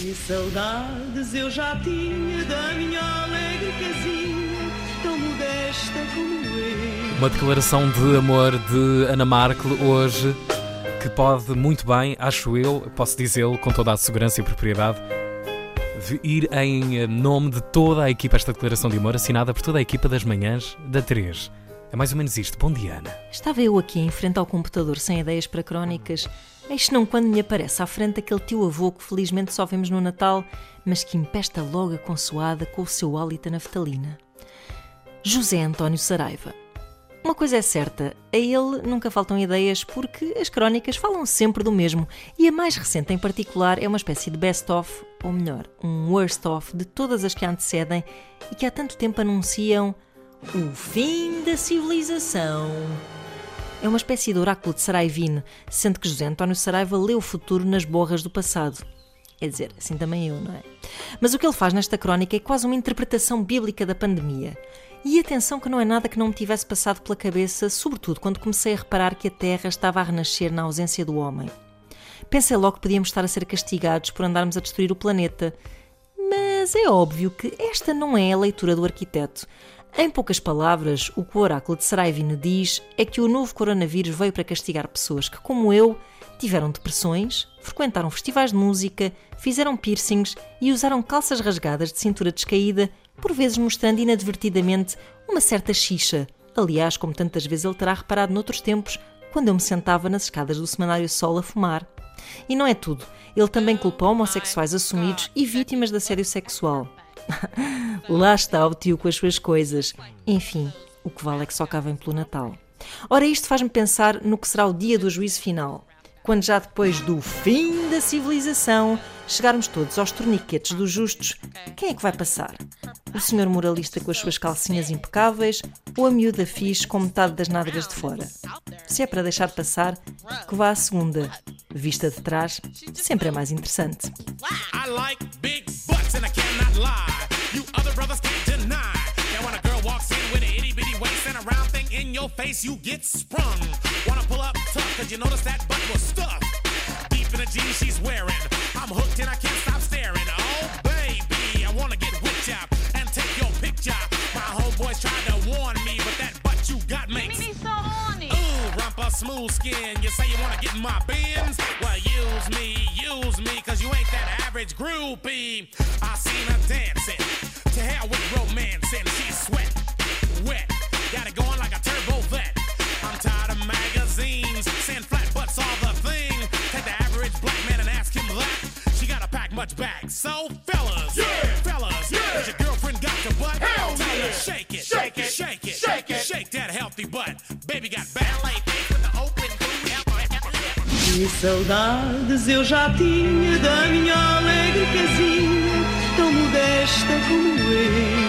Que saudades eu já tinha da minha alegre casinha, tão modesta como eu. Uma declaração de amor de Ana Markel hoje que pode muito bem, acho eu, posso dizê-lo com toda a segurança e propriedade, ir em nome de toda a equipa, esta declaração de amor assinada por toda a equipa das manhãs da 3. É mais ou menos isto. Bom dia, Ana. Estava eu aqui em frente ao computador sem ideias para crónicas, eis não quando me aparece à frente aquele tio avô que felizmente só vemos no Natal, mas que empesta logo a consoada com o seu hálito naftalina. José António Saraiva. Uma coisa é certa, a ele nunca faltam ideias porque as crónicas falam sempre do mesmo e a mais recente em particular é uma espécie de best-of, ou melhor, um worst-of de todas as que a antecedem e que há tanto tempo anunciam o fim da civilização. É uma espécie de oráculo de Saraivine, sendo que José António Saraiva lê o futuro nas borras do passado. É dizer, assim também eu, não é? Mas o que ele faz nesta crónica é quase uma interpretação bíblica da pandemia. E atenção que não é nada que não me tivesse passado pela cabeça, sobretudo quando comecei a reparar que a Terra estava a renascer na ausência do homem. Pensei logo que podíamos estar a ser castigados por andarmos a destruir o planeta. Mas é óbvio que esta não é a leitura do arquiteto. Em poucas palavras, o que o oráculo de Saraivine diz é que o novo coronavírus veio para castigar pessoas que, como eu, tiveram depressões, frequentaram festivais de música, fizeram piercings e usaram calças rasgadas de cintura descaída por vezes mostrando inadvertidamente uma certa xixa. Aliás, como tantas vezes ele terá reparado noutros tempos, quando eu me sentava nas escadas do Semanário Sol a fumar. E não é tudo. Ele também culpa homossexuais assumidos e vítimas de assédio sexual. Lá está o tio com as suas coisas. Enfim, o que vale é que só cá vem pelo Natal. Ora, isto faz-me pensar no que será o dia do juízo final quando já depois do fim da civilização chegarmos todos aos torniquetes dos justos, quem é que vai passar? O senhor moralista com as suas calcinhas impecáveis ou a miúda fixe com metade das nádegas de fora? Se é para deixar passar, que vá à segunda. Vista de trás, sempre é mais interessante. I like big butts and I cannot lie. You other brothers can't deny. Now when a girl walks in with an itty bitty waist and a round thing in your face, you get sprung. Wanna pull up tough, cause you notice that butt was stuffed. Deep in the jeans she's wearing. Smooth skin. You say you wanna get in my bins? Well, use me, use me, cause you ain't that average groupie. I seen her dancing. To hell with romance and she's sweat, wet. Got it going like a turbo vet. I'm tired of magazines saying flat butts all the thing. Take the average black man and ask him that. She gotta pack much back. So, fellas, yeah. fellas, yeah. has your girlfriend got your butt? Hell Tell yeah. her shake it, shake it, shake it, shake it, shake that healthy butt. Baby got ballet with the open Que saudades eu já tinha da minha alegre casinha, tão modesta como eu.